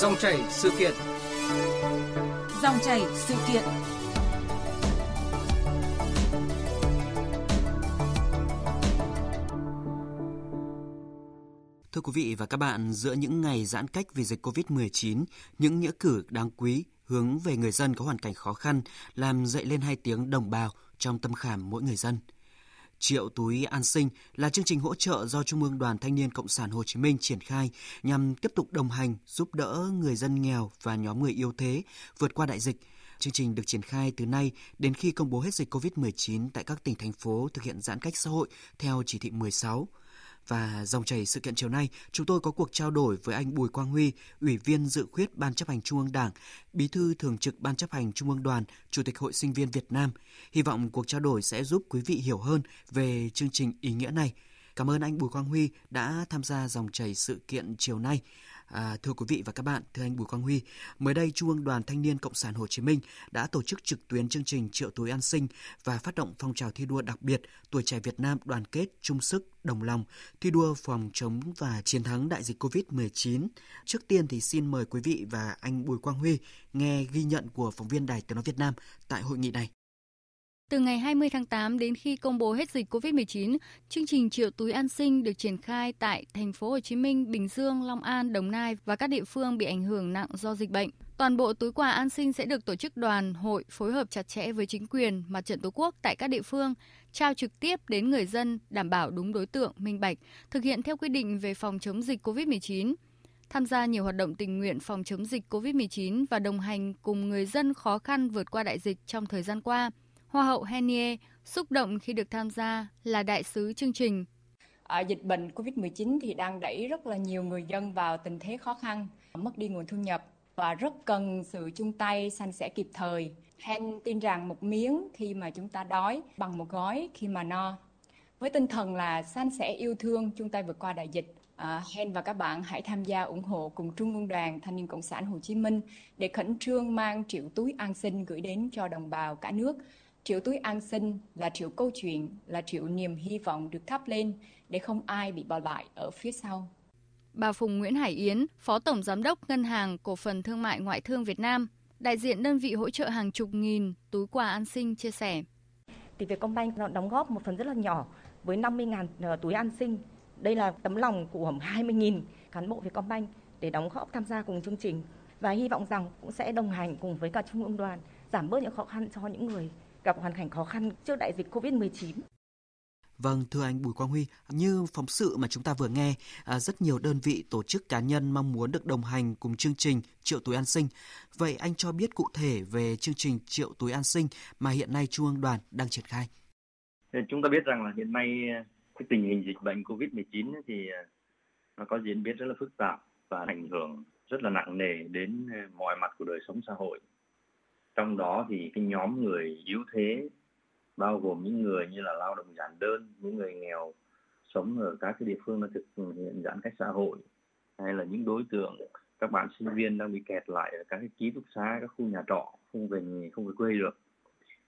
Dòng chảy sự kiện. Dòng chảy sự kiện. Thưa quý vị và các bạn, giữa những ngày giãn cách vì dịch COVID-19, những nghĩa cử đáng quý hướng về người dân có hoàn cảnh khó khăn làm dậy lên hai tiếng đồng bào trong tâm khảm mỗi người dân – Triệu túi an sinh là chương trình hỗ trợ do Trung ương Đoàn Thanh niên Cộng sản Hồ Chí Minh triển khai nhằm tiếp tục đồng hành, giúp đỡ người dân nghèo và nhóm người yếu thế vượt qua đại dịch. Chương trình được triển khai từ nay đến khi công bố hết dịch COVID-19 tại các tỉnh thành phố thực hiện giãn cách xã hội theo chỉ thị 16. Và dòng chảy sự kiện chiều nay, chúng tôi có cuộc trao đổi với anh Bùi Quang Huy, Ủy viên dự khuyết Ban chấp hành Trung ương Đảng, Bí thư Thường trực Ban chấp hành Trung ương Đoàn, Chủ tịch Hội Sinh viên Việt Nam. Hy vọng cuộc trao đổi sẽ giúp quý vị hiểu hơn về chương trình ý nghĩa này. Cảm ơn anh Bùi Quang Huy đã tham gia dòng chảy sự kiện chiều nay. À, thưa quý vị và các bạn, thưa anh Bùi Quang Huy, mới đây Trung ương Đoàn Thanh niên Cộng sản Hồ Chí Minh đã tổ chức trực tuyến chương trình Triệu túi an sinh và phát động phong trào thi đua đặc biệt Tuổi trẻ Việt Nam đoàn kết, chung sức, đồng lòng, thi đua phòng chống và chiến thắng đại dịch COVID-19. Trước tiên thì xin mời quý vị và anh Bùi Quang Huy nghe ghi nhận của phóng viên Đài Tiếng Nói Việt Nam tại hội nghị này. Từ ngày 20 tháng 8 đến khi công bố hết dịch COVID-19, chương trình triệu túi an sinh được triển khai tại thành phố Hồ Chí Minh, Bình Dương, Long An, Đồng Nai và các địa phương bị ảnh hưởng nặng do dịch bệnh. Toàn bộ túi quà an sinh sẽ được tổ chức đoàn, hội phối hợp chặt chẽ với chính quyền, mặt trận Tổ quốc tại các địa phương, trao trực tiếp đến người dân đảm bảo đúng đối tượng, minh bạch, thực hiện theo quy định về phòng chống dịch COVID-19 tham gia nhiều hoạt động tình nguyện phòng chống dịch COVID-19 và đồng hành cùng người dân khó khăn vượt qua đại dịch trong thời gian qua – Hoa hậu Henie xúc động khi được tham gia là đại sứ chương trình. À, dịch bệnh Covid-19 thì đang đẩy rất là nhiều người dân vào tình thế khó khăn, mất đi nguồn thu nhập và rất cần sự chung tay san sẻ kịp thời. Hen tin rằng một miếng khi mà chúng ta đói bằng một gói khi mà no. Với tinh thần là san sẻ yêu thương chung tay vượt qua đại dịch, À, Hen và các bạn hãy tham gia ủng hộ cùng Trung ương Đoàn Thanh niên Cộng sản Hồ Chí Minh để khẩn trương mang triệu túi an sinh gửi đến cho đồng bào cả nước Triệu túi an sinh là triệu câu chuyện, là triệu niềm hy vọng được thắp lên để không ai bị bỏ lại ở phía sau. Bà Phùng Nguyễn Hải Yến, Phó Tổng Giám đốc Ngân hàng Cổ phần Thương mại Ngoại thương Việt Nam, đại diện đơn vị hỗ trợ hàng chục nghìn túi quà an sinh chia sẻ. Thì Vietcombank nó đóng góp một phần rất là nhỏ với 50.000 ờ, túi an sinh. Đây là tấm lòng của 20.000 cán bộ Vietcombank để đóng góp tham gia cùng chương trình và hy vọng rằng cũng sẽ đồng hành cùng với cả Trung ương đoàn giảm bớt những khó khăn cho những người gặp hoàn cảnh khó khăn trước đại dịch Covid-19. Vâng, thưa anh Bùi Quang Huy, như phóng sự mà chúng ta vừa nghe, à, rất nhiều đơn vị, tổ chức cá nhân mong muốn được đồng hành cùng chương trình Triệu túi an sinh. Vậy anh cho biết cụ thể về chương trình Triệu túi an sinh mà hiện nay Trung ương đoàn đang triển khai. Chúng ta biết rằng là hiện nay cái tình hình dịch bệnh Covid-19 thì à, nó có diễn biến rất là phức tạp và ảnh hưởng rất là nặng nề đến à, mọi mặt của đời sống xã hội trong đó thì cái nhóm người yếu thế, bao gồm những người như là lao động giản đơn, những người nghèo, sống ở các cái địa phương nó thực hiện giãn cách xã hội, hay là những đối tượng, các bạn sinh viên đang bị kẹt lại ở các cái ký túc xá, các khu nhà trọ, không về không về quê được.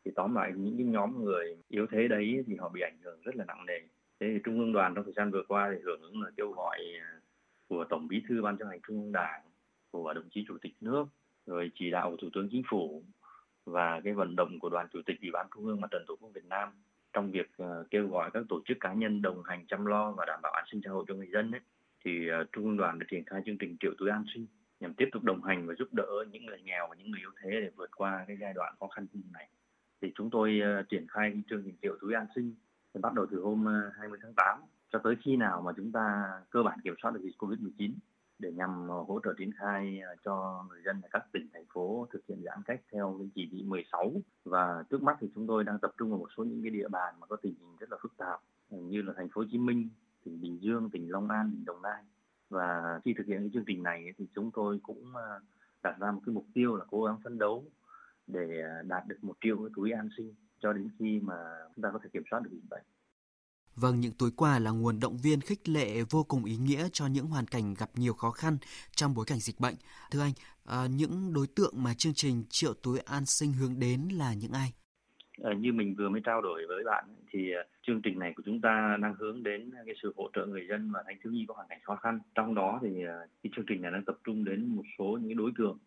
Thì tóm lại, những cái nhóm người yếu thế đấy thì họ bị ảnh hưởng rất là nặng nề. Thế thì trung ương đoàn trong thời gian vừa qua thì hưởng ứng là kêu gọi à, của tổng bí thư ban chấp hành trung ương đảng, của đồng chí chủ tịch nước, rồi chỉ đạo của thủ tướng chính phủ và cái vận động của đoàn chủ tịch ủy ban trung ương mặt trận tổ quốc Việt Nam trong việc ờ, kêu gọi các tổ chức cá nhân đồng hành chăm lo và đảm bảo an sinh xã hội cho người dân ấy, thì ờ, trung ương đoàn đã triển khai chương trình triệu túi an sinh nhằm tiếp tục đồng hành và giúp đỡ những người nghèo và những người yếu thế để vượt qua cái giai đoạn khó khăn này. Thì chúng tôi ờ, triển khai chương trình triệu túi an sinh thì bắt đầu từ hôm 20 tháng 8 cho tới khi nào mà chúng ta cơ bản kiểm soát được dịch Covid-19 để nhằm ờ, hỗ trợ triển khai ờ, cho người dân ở các tỉnh thành phố thực hiện giãn cách theo cái chỉ thị 16 và trước mắt thì chúng tôi đang tập trung vào một số những cái địa bàn mà có tình hình rất là phức tạp ờ, như là thành phố Hồ Chí Minh, tỉnh Bình Dương, tỉnh Long An, tỉnh Đồng Nai và khi thực hiện cái chương trình này thì chúng tôi cũng đặt ra một cái mục tiêu là cố gắng phấn đấu để đạt được một triệu cái túi an sinh cho đến khi mà chúng ta có thể kiểm soát được dịch bệnh. Vâng, những túi quà là nguồn động viên khích lệ vô cùng ý nghĩa cho những hoàn cảnh gặp nhiều khó khăn trong bối cảnh dịch bệnh. Thưa anh, à, những đối tượng mà chương trình triệu túi an sinh hướng đến là những ai? À, như mình vừa mới trao đổi với bạn thì ờ, chương trình này của chúng ta đang hướng đến cái sự hỗ trợ người dân và thanh thiếu nhi có hoàn cảnh khó khăn. Trong đó thì ờ, cái chương trình này đang tập trung đến một số những đối tượng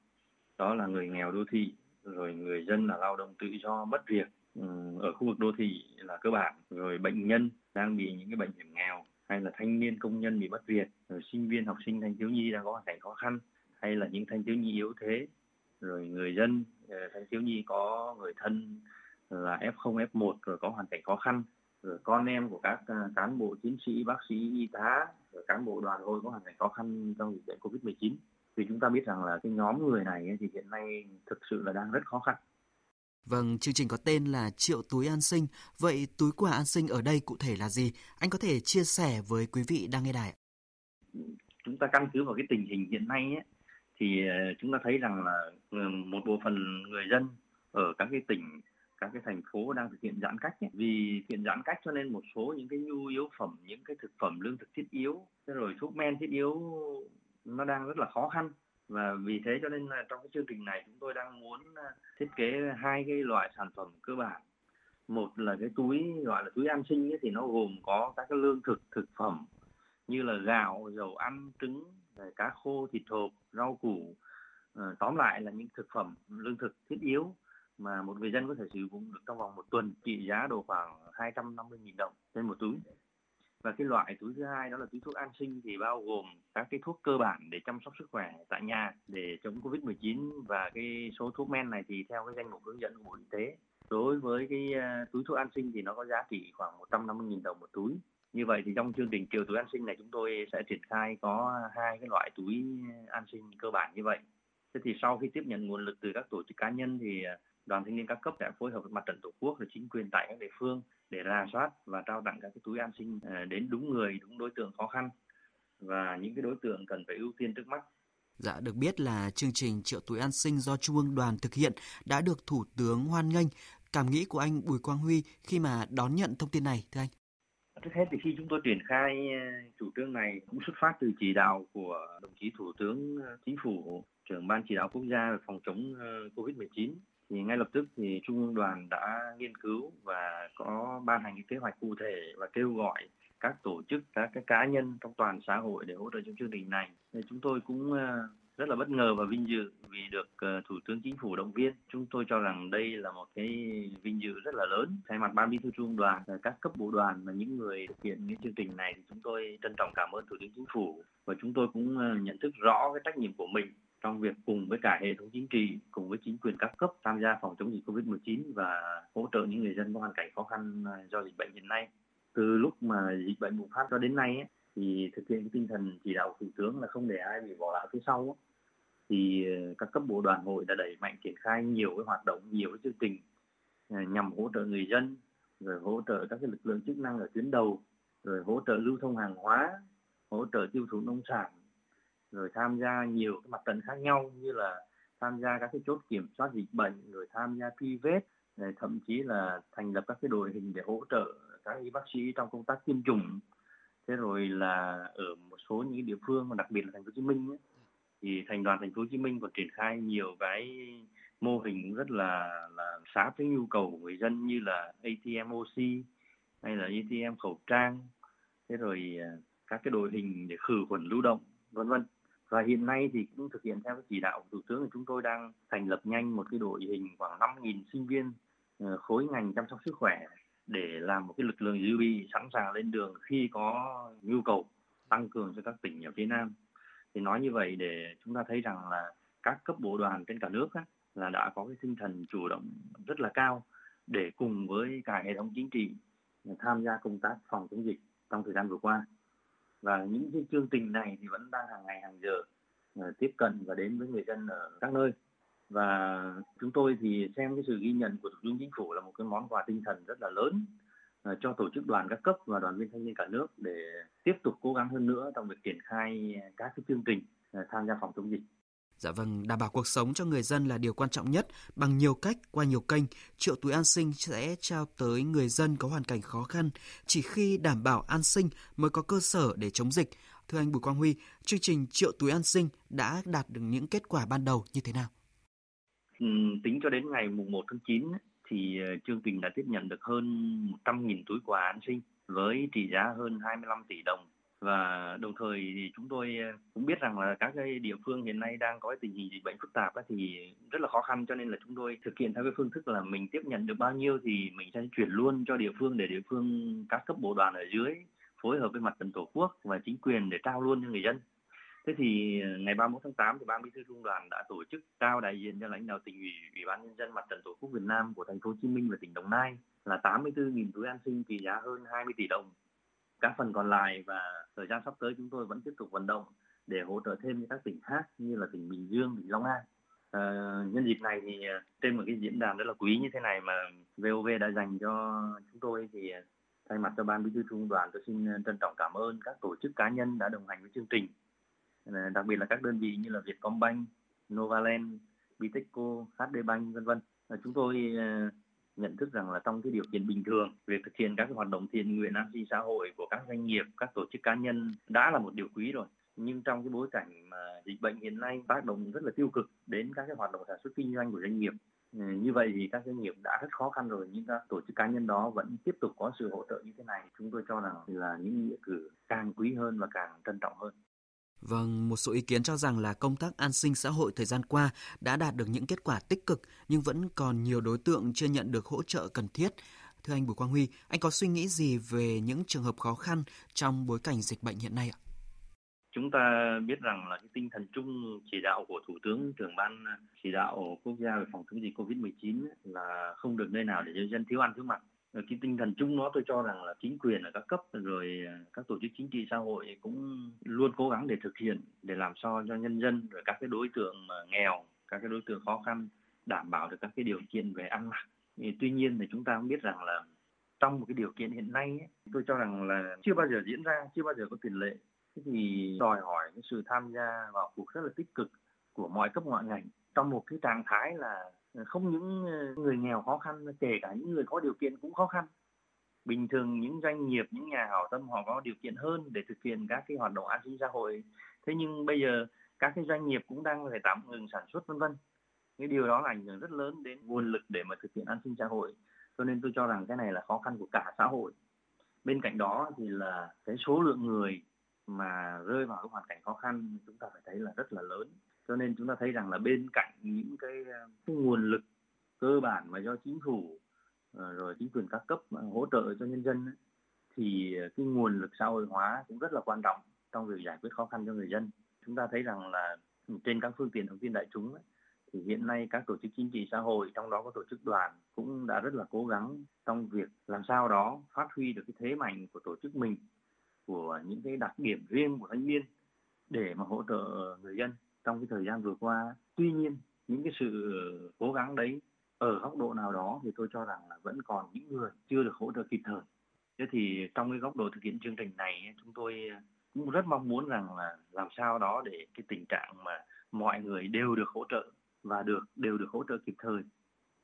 đó là người nghèo đô thị, rồi người dân là lao động tự do mất việc Ừ, ở khu vực đô thị là cơ bản, rồi bệnh nhân đang bị những cái bệnh hiểm nghèo hay là thanh niên công nhân bị mất việc, rồi sinh viên học sinh thanh thiếu nhi đang có hoàn cảnh khó khăn hay là những thanh thiếu nhi yếu thế, rồi người dân ờ, thanh thiếu nhi có người thân là F0, F1 rồi có hoàn cảnh khó khăn, rồi con em của các ờ, cán bộ chiến sĩ, bác sĩ, y tá, rồi cán bộ đoàn hội có hoàn cảnh khó khăn trong dịch bệnh Covid-19. Thì chúng ta biết rằng là cái nhóm người này thì hiện nay thực sự là đang rất khó khăn. Vâng, chương trình có tên là Triệu túi an sinh. Vậy túi quà an sinh ở đây cụ thể là gì? Anh có thể chia sẻ với quý vị đang nghe đài. Chúng ta căn cứ vào cái tình hình hiện nay ấy, thì ờ, chúng ta thấy rằng là ờ, một bộ phận người dân ở các cái tỉnh các cái thành phố đang thực hiện giãn cách ấy. vì thực hiện giãn cách cho nên một số những cái nhu yếu phẩm những cái thực phẩm lương thực thiết yếu rồi thuốc men thiết yếu nó đang rất là khó khăn và vì thế cho nên là trong cái chương trình này chúng tôi đang muốn à, thiết kế hai cái loại sản phẩm cơ bản. Một là cái túi gọi là túi an sinh ấy, thì nó gồm có các cái lương thực thực phẩm như là gạo dầu ăn trứng cá khô thịt hộp rau củ. Ờ, tóm lại là những thực phẩm lương thực thiết yếu mà một người dân có thể sử dụng được trong vòng một tuần trị giá độ khoảng 250.000 đồng trên một túi và cái loại túi thứ hai đó là túi thuốc an sinh thì bao gồm các cái thuốc cơ bản để chăm sóc sức khỏe tại nhà để chống Covid-19 và cái số thuốc men này thì theo cái danh mục hướng dẫn của Bộ Y tế. Đối với cái ờ, túi thuốc an sinh thì nó có giá trị khoảng 150.000 đồng một túi. Như vậy thì trong chương trình chiều túi an sinh này chúng tôi sẽ triển khai có hai cái loại túi an sinh cơ bản như vậy. Thế thì sau khi tiếp nhận nguồn lực từ các tổ chức cá nhân thì ờ, đoàn thanh niên các cấp đã phối hợp với mặt trận tổ quốc và chính quyền tại các địa phương để ra soát và trao tặng các cái túi an sinh à, đến đúng người đúng đối tượng khó khăn và những cái đối tượng cần phải ưu tiên trước mắt Dạ, được biết là chương trình Triệu túi an sinh do Trung ương đoàn thực hiện đã được Thủ tướng hoan nghênh. Cảm nghĩ của anh Bùi Quang Huy khi mà đón nhận thông tin này, thưa anh? Trước hết thì khi chúng tôi triển khai à, chủ trương này cũng xuất phát từ chỉ đạo của đồng chí Thủ tướng à, Chính phủ, trưởng ban chỉ đạo quốc gia về phòng chống COVID-19 thì ngay lập tức thì trung ương đoàn đã nghiên cứu và có ban hành cái kế hoạch cụ thể và kêu gọi các tổ chức, các cái cá nhân trong toàn xã hội để hỗ trợ cho chương trình này. Thì chúng tôi cũng ờ, rất là bất ngờ và vinh dự vì được ờ, thủ tướng chính phủ động viên. Chúng tôi cho rằng đây là một cái vinh dự rất là lớn thay mặt ban bí thư trung ương đoàn các cấp bộ đoàn và những người thực hiện cái chương trình này. Thì chúng tôi trân trọng cảm ơn thủ tướng chính phủ và chúng tôi cũng ờ, nhận thức rõ cái trách nhiệm của mình trong việc cùng với cả hệ thống chính trị, cùng với chính quyền các cấp tham gia phòng chống dịch COVID-19 và hỗ trợ những người dân có hoàn cảnh khó khăn à, do dịch bệnh hiện nay. Từ lúc mà dịch bệnh bùng phát cho đến nay ấy, thì thực hiện cái tinh thần chỉ đạo thủ tướng là không để ai bị bỏ lại phía sau ấy, thì ờ, các cấp bộ đoàn hội đã đẩy mạnh triển khai nhiều cái hoạt động, nhiều cái chương trình à, nhằm hỗ trợ người dân, rồi hỗ trợ các cái lực lượng chức năng ở tuyến đầu, rồi hỗ trợ lưu thông hàng hóa, hỗ trợ tiêu thụ nông sản rồi tham gia nhiều cái mặt trận khác nhau như là tham gia các cái chốt kiểm soát dịch bệnh rồi tham gia truy vết rồi thậm chí là thành lập các cái đội hình để hỗ trợ các y bác sĩ trong công tác tiêm chủng. Thế rồi là ở một số những địa phương và đặc biệt là thành phố Hồ Chí Minh ấy, thì thành đoàn thành phố Hồ Chí Minh còn triển khai nhiều cái mô hình rất là là sát với nhu cầu của người dân như là ATM oxy hay là ATM khẩu trang. Thế rồi à, các cái đội hình để khử khuẩn lưu động vân vân và hiện nay thì cũng thực hiện theo cái chỉ đạo của thủ tướng thì chúng tôi đang thành lập nhanh một cái đội hình khoảng 5.000 sinh viên ờ, khối ngành chăm sóc sức khỏe để làm một cái lực lượng dự bị sẵn sàng lên đường khi có nhu cầu tăng cường cho các tỉnh ở phía Nam. Thì nói như vậy để chúng ta thấy rằng là các cấp bộ đoàn trên cả nước á, là đã có cái tinh thần chủ động rất là cao để cùng với cả hệ thống chính trị tham gia công tác phòng chống dịch trong thời gian vừa qua và những cái chương trình này thì vẫn đang hàng ngày, hàng giờ ờ, tiếp cận và đến với người dân ở các nơi. Và chúng tôi thì xem cái sự ghi nhận của thủ tướng chính phủ là một cái món quà tinh thần rất là lớn ờ, cho tổ chức đoàn các cấp và đoàn viên thanh niên cả nước để tiếp tục cố gắng hơn nữa trong việc triển khai các cái chương trình ờ, tham gia phòng chống dịch. Dạ vâng, đảm bảo cuộc sống cho người dân là điều quan trọng nhất. Bằng nhiều cách, qua nhiều kênh, triệu túi an sinh sẽ trao tới người dân có hoàn cảnh khó khăn. Chỉ khi đảm bảo an sinh mới có cơ sở để chống dịch. Thưa anh Bùi Quang Huy, chương trình triệu túi an sinh đã đạt được những kết quả ban đầu như thế nào? Ừ, tính cho đến ngày mùng 1 tháng 9 thì ờ, chương trình đã tiếp nhận được hơn 100.000 túi quà an sinh với trị giá hơn 25 tỷ đồng và đồng thời thì chúng tôi ờ, cũng biết rằng là các cái địa phương hiện nay đang có tình hình dịch bệnh phức tạp thì rất là khó khăn cho nên là chúng tôi thực hiện theo cái phương thức là mình tiếp nhận được bao nhiêu thì mình sẽ chuyển luôn cho địa phương để địa phương các cấp bộ đoàn ở dưới phối hợp với mặt trận tổ quốc và chính quyền để trao luôn cho người dân. Thế thì ờ, ngày 31 tháng 8 thì ban bí thư trung đoàn đã tổ chức trao đại diện cho lãnh đạo tỉnh ủy, ủy ban nhân dân mặt trận tổ quốc Việt Nam của thành phố Hồ Chí Minh và tỉnh Đồng Nai là 84.000 túi an sinh trị giá hơn 20 tỷ đồng các phần còn lại và thời gian sắp tới chúng tôi vẫn tiếp tục vận động để hỗ trợ thêm các tỉnh khác như là tỉnh Bình Dương, tỉnh Long An. À, nhân dịp này thì ờ, trên một cái diễn đàn rất là quý như thế này mà VOV đã dành cho chúng tôi thì ờ, thay mặt cho ban bí thư trung đoàn tôi xin trân trọng cảm ơn các tổ chức cá nhân đã đồng hành với chương trình đặc biệt là các đơn vị như là Vietcombank, Novaland, Bitexco, HD Bank vân vân. Chúng tôi nhận thức rằng là trong cái điều kiện bình thường, việc thực hiện các cái hoạt động thiện nguyện an sinh xã hội của các doanh nghiệp, các tổ chức cá nhân đã là một điều quý rồi. Nhưng trong cái bối cảnh mà dịch bệnh hiện nay tác động rất là tiêu cực đến các cái hoạt động sản xuất kinh doanh của doanh nghiệp ừ, như vậy thì các doanh nghiệp đã rất khó khăn rồi. Nhưng các tổ chức cá nhân đó vẫn tiếp tục có sự hỗ trợ như thế này. Chúng tôi cho rằng là những nghĩa cử càng quý hơn và càng trân trọng hơn. Vâng, một số ý kiến cho rằng là công tác an sinh xã hội thời gian qua đã đạt được những kết quả tích cực nhưng vẫn còn nhiều đối tượng chưa nhận được hỗ trợ cần thiết. Thưa anh Bùi Quang Huy, anh có suy nghĩ gì về những trường hợp khó khăn trong bối cảnh dịch bệnh hiện nay ạ? Chúng ta biết rằng là cái tinh thần chung chỉ đạo của Thủ tướng trưởng ban chỉ đạo quốc gia về phòng chống dịch COVID-19 là không được nơi nào để cho dân thiếu ăn thiếu mặc Ờ, cái tinh thần chung nó tôi cho rằng là chính quyền ở các cấp rồi ờ, các tổ chức chính trị xã hội cũng luôn cố gắng để thực hiện để làm sao cho nhân dân rồi các cái đối tượng nghèo các cái đối tượng khó khăn đảm bảo được các cái điều kiện về ăn mặc. Thì tuy nhiên thì chúng ta cũng biết rằng là trong một cái điều kiện hiện nay ấy, tôi cho rằng là chưa bao giờ diễn ra chưa bao giờ có tiền lệ. Thế thì đòi hỏi cái sự tham gia vào cuộc rất là tích cực của mọi cấp mọi ngành. Trong một cái trạng thái là Ờ, không những ờ, người nghèo khó khăn, kể cả những người có điều kiện cũng khó khăn. Bình thường những doanh nghiệp, những nhà hảo tâm họ có điều kiện hơn để thực hiện các cái hoạt động an sinh xã hội. Thế nhưng bây giờ các cái doanh nghiệp cũng đang phải tạm ngừng sản xuất, vân vân. Cái điều đó là ảnh hưởng rất lớn đến nguồn lực để mà thực hiện an sinh xã hội. Cho nên tôi cho rằng cái này là khó khăn của cả xã hội. Bên cạnh đó thì là cái số lượng người mà rơi vào cái hoàn cảnh khó khăn, chúng ta phải thấy là rất là lớn cho nên chúng ta thấy rằng là bên cạnh những cái, ờ, cái nguồn lực cơ bản mà do chính phủ ờ, rồi chính quyền các cấp ờ, hỗ trợ cho nhân dân thì cái nguồn lực xã hội hóa cũng rất là quan trọng trong việc giải quyết khó khăn cho người dân. Chúng ta thấy rằng là trên các phương tiện thông tin đại chúng ấy, thì hiện nay các tổ chức chính trị xã hội trong đó có tổ chức đoàn cũng đã rất là cố gắng trong việc làm sao đó phát huy được cái thế mạnh của tổ chức mình của những cái đặc điểm riêng của thanh niên để mà hỗ trợ người dân trong cái thời gian vừa qua. Tuy nhiên, những cái sự cố gắng đấy ở góc độ nào đó thì tôi cho rằng là vẫn còn những người chưa được hỗ trợ kịp thời. Thế thì trong cái góc độ thực hiện chương trình này, chúng tôi cũng rất mong muốn rằng là làm sao đó để cái tình trạng mà mọi người đều được hỗ trợ và được, đều được hỗ trợ kịp thời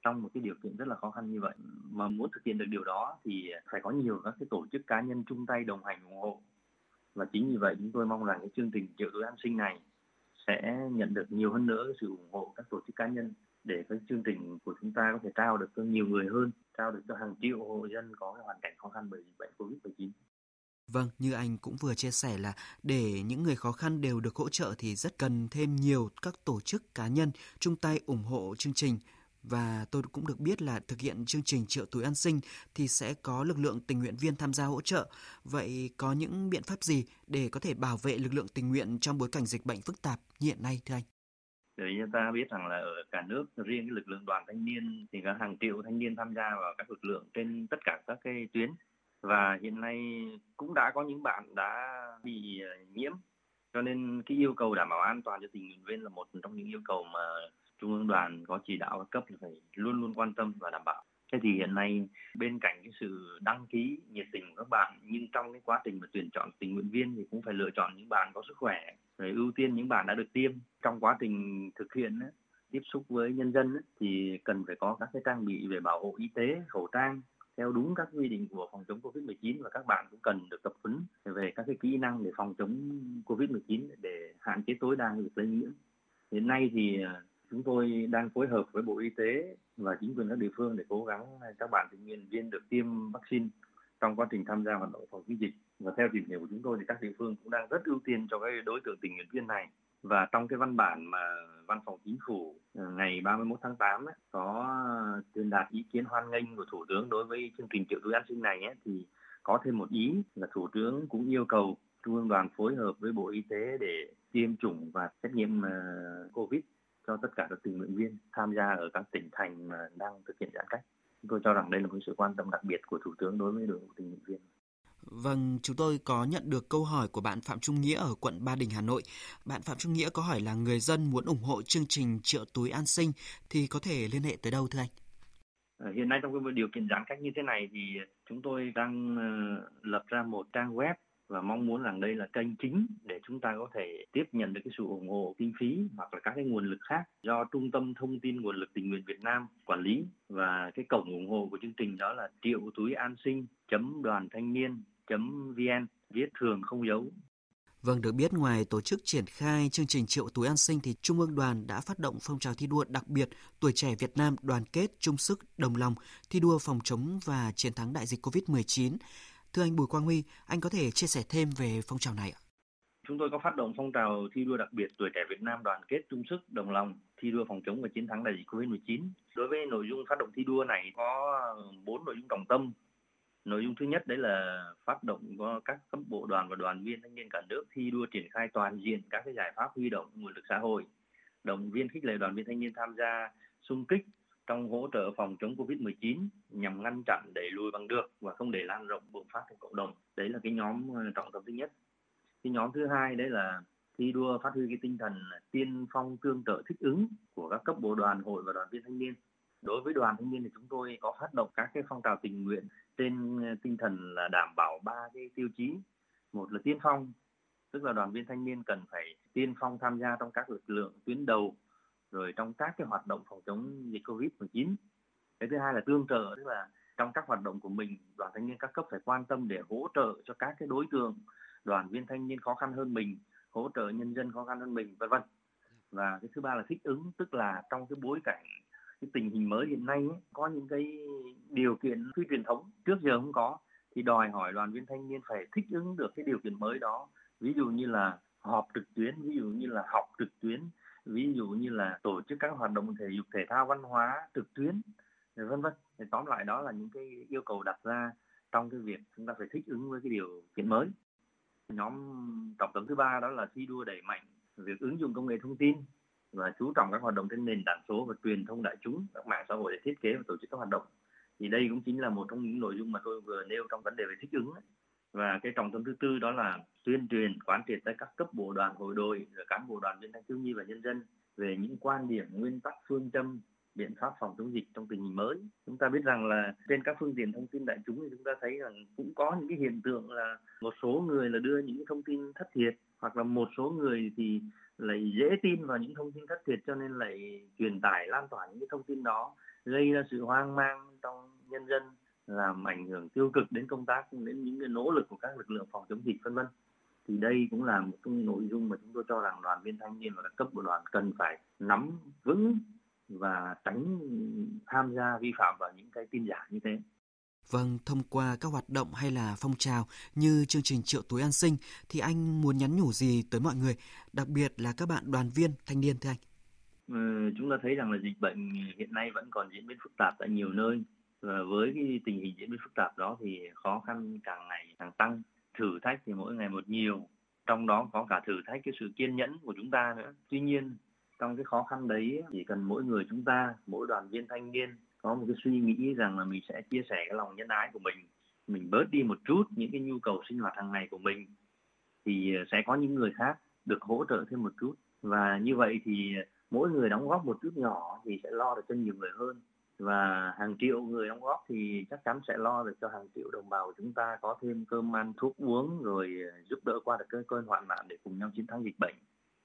trong một cái điều kiện rất là khó khăn như vậy. Mà muốn thực hiện được điều đó thì phải có nhiều các cái tổ chức cá nhân chung tay đồng hành ủng hộ. Và chính vì vậy, chúng tôi mong rằng cái chương trình triệu đối an sinh này sẽ nhận được nhiều hơn nữa sự ủng hộ các tổ chức cá nhân để cái chương trình của chúng ta có thể trao được cho nhiều người hơn, trao được cho hàng triệu hộ dân có cái hoàn cảnh khó khăn bởi dịch bệnh Covid-19. Vâng, như anh cũng vừa chia sẻ là để những người khó khăn đều được hỗ trợ thì rất cần thêm nhiều các tổ chức cá nhân chung tay ủng hộ chương trình và tôi cũng được biết là thực hiện chương trình triệu túi an sinh thì sẽ có lực lượng tình nguyện viên tham gia hỗ trợ. Vậy có những biện pháp gì để có thể bảo vệ lực lượng tình nguyện trong bối cảnh dịch bệnh phức tạp như hiện nay, thưa anh? Để chúng ta biết rằng là ở cả nước, riêng cái lực lượng đoàn thanh niên thì có hàng triệu thanh niên tham gia vào các lực lượng trên tất cả các cái tuyến và hiện nay cũng đã có những bạn đã bị ờ, nhiễm cho nên cái yêu cầu đảm bảo an toàn cho tình nguyện viên là một trong những yêu cầu mà trung ương đoàn có chỉ đạo các cấp là phải luôn luôn quan tâm và đảm bảo thế thì hiện nay bên cạnh cái sự đăng ký nhiệt tình của các bạn, nhưng trong cái quá trình mà tuyển chọn tình nguyện viên thì cũng phải lựa chọn những bạn có sức khỏe rồi ưu tiên những bạn đã được tiêm trong quá trình thực hiện tiếp xúc với nhân dân thì cần phải có các cái trang bị về bảo hộ y tế, khẩu trang, theo đúng các quy định của phòng chống Covid-19 và các bạn cũng cần được tập huấn về các cái kỹ năng để phòng chống Covid-19 để hạn chế tối đa việc lây nhiễm. Hiện nay thì à, Chúng tôi đang phối hợp với Bộ Y tế và chính quyền các địa phương để cố gắng các bạn tình nguyện viên được tiêm vaccine trong quá trình tham gia hoạt động phòng chống dịch. Và theo tìm hiểu của chúng tôi thì các địa phương cũng đang rất ưu tiên cho cái đối tượng tình nguyện viên này. Và trong cái văn bản mà văn phòng chính phủ ờ, ngày 31 tháng 8 ấy, có truyền đạt ý kiến hoan nghênh của thủ tướng đối với chương trình triệu túi an sinh này ấy, thì có thêm một ý là thủ tướng cũng yêu cầu trung ương đoàn phối hợp với bộ y tế để tiêm chủng và xét nghiệm ờ, covid cho tất cả các tình nguyện viên tham gia ở các tỉnh thành mà đang thực hiện giãn cách. Chúng tôi cho rằng đây là một sự quan tâm đặc biệt của thủ tướng đối với đội ngũ tình nguyện viên. Vâng, chúng tôi có nhận được câu hỏi của bạn Phạm Trung Nghĩa ở quận Ba Đình, Hà Nội. Bạn Phạm Trung Nghĩa có hỏi là người dân muốn ủng hộ chương trình triệu túi an sinh thì có thể liên hệ tới đâu thưa anh? Ờ, hiện nay trong cái điều kiện giãn cách như thế này thì chúng tôi đang ờ, lập ra một trang web và mong muốn rằng đây là kênh chính để chúng ta có thể tiếp nhận được cái sự ủng hộ kinh phí hoặc là các cái nguồn lực khác do Trung tâm Thông tin Nguồn lực Tình nguyện Việt Nam quản lý và cái cổng ủng hộ của chương trình đó là triệu túi an sinh chấm đoàn thanh niên chấm vn viết thường không dấu Vâng, được biết ngoài tổ chức triển khai chương trình triệu túi an sinh thì Trung ương đoàn đã phát động phong trào thi đua đặc biệt tuổi trẻ Việt Nam đoàn kết chung sức đồng lòng thi đua phòng chống và chiến thắng đại dịch Covid-19. Thưa anh Bùi Quang Huy, anh có thể chia sẻ thêm về phong trào này ạ? Chúng tôi có phát động phong trào thi đua đặc biệt tuổi trẻ Việt Nam đoàn kết chung sức đồng lòng thi đua phòng chống và chiến thắng đại dịch Covid-19. Đối với nội dung phát động thi đua này có bốn nội dung trọng tâm Nội dung thứ nhất đấy là phát động có các cấp bộ đoàn và đoàn viên thanh niên cả nước thi đua triển khai toàn diện các cái giải pháp huy động nguồn lực xã hội, động viên khích lệ đoàn viên thanh niên tham gia xung kích trong hỗ trợ phòng chống Covid-19 nhằm ngăn chặn đẩy lùi bằng được và không để lan rộng bùng phát trong cộng đồng. Đấy là cái nhóm ờ, trọng tâm thứ nhất. Cái nhóm thứ hai đấy là thi đua phát huy cái tinh thần tiên phong tương trợ thích ứng của các cấp bộ đoàn, hội và đoàn viên thanh niên đối với đoàn thanh niên thì chúng tôi có phát động các cái phong trào tình nguyện trên ờ, tinh thần là đảm bảo ba cái tiêu chí một là tiên phong, tức là đoàn viên thanh niên cần phải tiên phong tham gia trong các lực lượng tuyến đầu rồi trong các cái hoạt động phòng chống dịch covid 19 cái thứ hai là tương trợ tức là trong các hoạt động của mình đoàn thanh niên các cấp phải quan tâm để hỗ trợ cho các cái đối tượng đoàn viên thanh niên khó khăn hơn mình hỗ trợ nhân dân khó khăn hơn mình vân vân. Và cái thứ ba là thích ứng tức là trong cái bối cảnh cái tình hình mới hiện nay ấy, có những cái điều kiện phi truyền thống trước giờ không có thì đòi hỏi đoàn viên thanh niên phải thích ứng được cái điều kiện mới đó. Ví dụ như là họp trực tuyến ví dụ như là học trực tuyến ví dụ như là tổ chức các hoạt động thể dục, thể thao, văn hóa, trực tuyến vân vân. Thì tóm lại đó là những cái yêu cầu đặt ra trong cái việc chúng ta phải thích ứng với cái điều kiện mới. Nhóm trọng tâm thứ ba đó là thi đua đẩy mạnh việc ứng dụng công nghệ thông tin và chú trọng các hoạt động trên nền tảng số và truyền thông đại chúng, các mạng xã hội để thiết kế và tổ chức các hoạt động. Thì đây cũng chính là một trong những nội dung mà tôi vừa nêu trong vấn đề về thích ứng và cái trọng tâm thứ tư đó là tuyên truyền, quán triệt tới các cấp bộ đoàn, hội đội, rồi cán bộ đoàn viên thanh thiếu nhi và nhân dân về những quan điểm, nguyên tắc, phương châm, biện pháp phòng chống dịch trong tình hình mới. Chúng ta biết rằng là trên các phương tiện thông tin đại chúng thì chúng ta thấy rằng cũng có những cái hiện tượng là một số người là đưa những thông tin thất thiệt, hoặc là một số người thì lại dễ tin vào những thông tin thất thiệt cho nên lại truyền tải, lan tỏa những cái thông tin đó, gây ra sự hoang mang trong nhân dân làm ảnh hưởng tiêu cực đến công tác đến những cái nỗ lực của các lực lượng phòng chống dịch vân vân thì đây cũng là một trong nội dung mà chúng tôi cho rằng đoàn viên thanh niên và các cấp của đoàn cần phải nắm vững và tránh tham gia vi phạm vào những cái tin giả như thế. Vâng, thông qua các hoạt động hay là phong trào như chương trình triệu túi an sinh thì anh muốn nhắn nhủ gì tới mọi người, đặc biệt là các bạn đoàn viên, thanh niên thưa anh? Ừ, chúng ta thấy rằng là dịch bệnh hiện nay vẫn còn diễn biến phức tạp tại nhiều nơi và với cái tình hình diễn biến phức tạp đó thì khó khăn càng ngày càng tăng, thử thách thì mỗi ngày một nhiều, trong đó có cả thử thách cái sự kiên nhẫn của chúng ta nữa. Tuy nhiên trong cái khó khăn đấy chỉ cần mỗi người chúng ta, mỗi đoàn viên thanh niên có một cái suy nghĩ rằng là mình sẽ chia sẻ cái lòng nhân ái của mình mình bớt đi một chút những cái nhu cầu sinh hoạt hàng ngày của mình thì sẽ có những người khác được hỗ trợ thêm một chút. Và như vậy thì mỗi người đóng góp một chút nhỏ thì sẽ lo được cho nhiều người hơn và hàng triệu người đóng góp thì chắc chắn sẽ lo được cho hàng triệu đồng bào chúng ta có thêm cơm ăn thuốc uống rồi ờ, giúp đỡ qua được cái cơn hoạn nạn để cùng nhau chiến thắng dịch bệnh.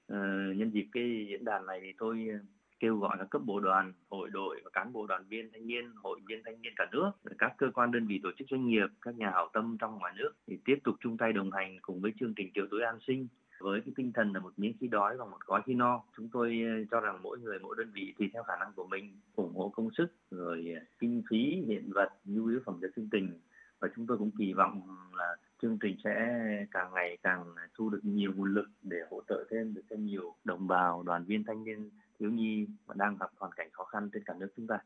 Ờ, nhân dịp cái diễn đàn này thì tôi ờ, kêu gọi các cấp bộ đoàn, hội đội và cán bộ đoàn viên thanh niên, hội viên thanh niên cả nước, các cơ quan đơn vị tổ chức doanh nghiệp, các nhà hảo tâm trong ngoài nước thì tiếp tục chung tay đồng hành cùng với chương trình chiều tối an sinh với cái tinh thần là một miếng khi đói và một gói khi no. Chúng tôi ờ, cho rằng mỗi người, mỗi đơn vị tùy theo khả năng của mình, ủng hộ công sức, rồi ờ, kinh phí, hiện vật, nhu yếu phẩm cho chương trình. Và chúng tôi cũng kỳ vọng là chương trình sẽ càng ngày càng thu được nhiều nguồn lực để hỗ trợ thêm được cho nhiều đồng bào, đoàn viên thanh niên, thiếu nhi mà đang gặp hoàn cảnh khó khăn trên cả nước chúng ta.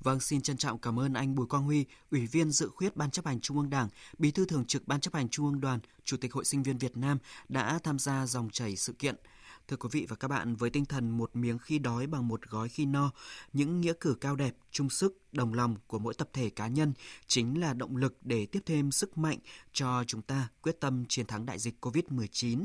Vâng, xin trân trọng cảm ơn anh Bùi Quang Huy, Ủy viên dự khuyết Ban chấp hành Trung ương Đảng, Bí thư Thường trực Ban chấp hành Trung ương Đoàn, Chủ tịch Hội sinh viên Việt Nam đã tham gia dòng chảy sự kiện. Thưa quý vị và các bạn, với tinh thần một miếng khi đói bằng một gói khi no, những nghĩa cử cao đẹp, chung sức, đồng lòng của mỗi tập thể cá nhân chính là động lực để tiếp thêm sức mạnh cho chúng ta quyết tâm chiến thắng đại dịch COVID-19.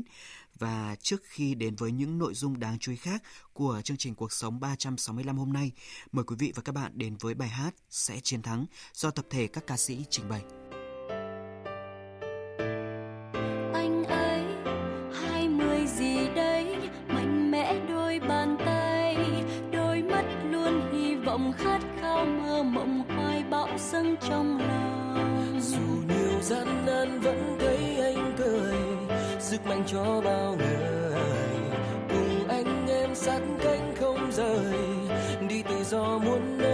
Và trước khi đến với những nội dung đáng chú ý khác của chương trình Cuộc sống 365 hôm nay, mời quý vị và các bạn đến với bài hát Sẽ chiến thắng do tập thể các ca sĩ trình bày. Trong lòng. Dù nhiều gian nan vẫn thấy anh cười, sức mạnh cho bao người. Cùng anh em sát cánh không rời, đi tự do muôn nơi.